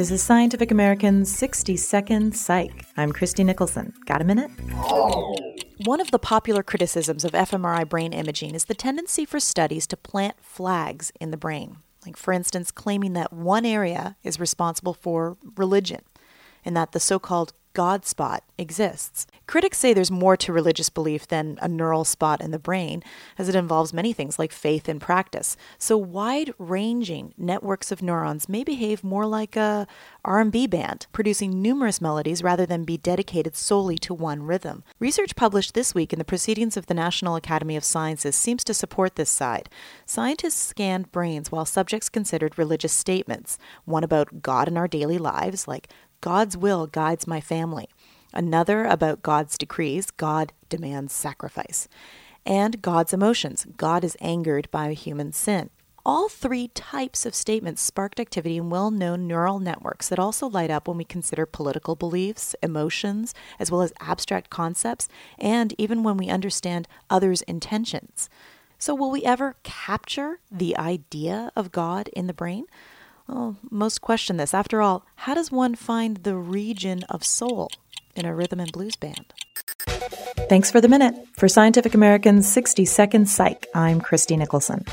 This is Scientific American's 60 Second Psych. I'm Christie Nicholson. Got a minute? One of the popular criticisms of fMRI brain imaging is the tendency for studies to plant flags in the brain. Like, for instance, claiming that one area is responsible for religion and that the so called God spot exists. Critics say there's more to religious belief than a neural spot in the brain, as it involves many things like faith and practice. So wide-ranging networks of neurons may behave more like a R&B band, producing numerous melodies rather than be dedicated solely to one rhythm. Research published this week in the Proceedings of the National Academy of Sciences seems to support this side. Scientists scanned brains while subjects considered religious statements, one about God in our daily lives, like God's will guides my family. Another about God's decrees, God demands sacrifice. And God's emotions, God is angered by human sin. All three types of statements sparked activity in well known neural networks that also light up when we consider political beliefs, emotions, as well as abstract concepts, and even when we understand others' intentions. So, will we ever capture the idea of God in the brain? Well, most question this. After all, how does one find the region of soul in a rhythm and blues band? Thanks for the minute. For Scientific American's 60 Second Psych, I'm Christie Nicholson.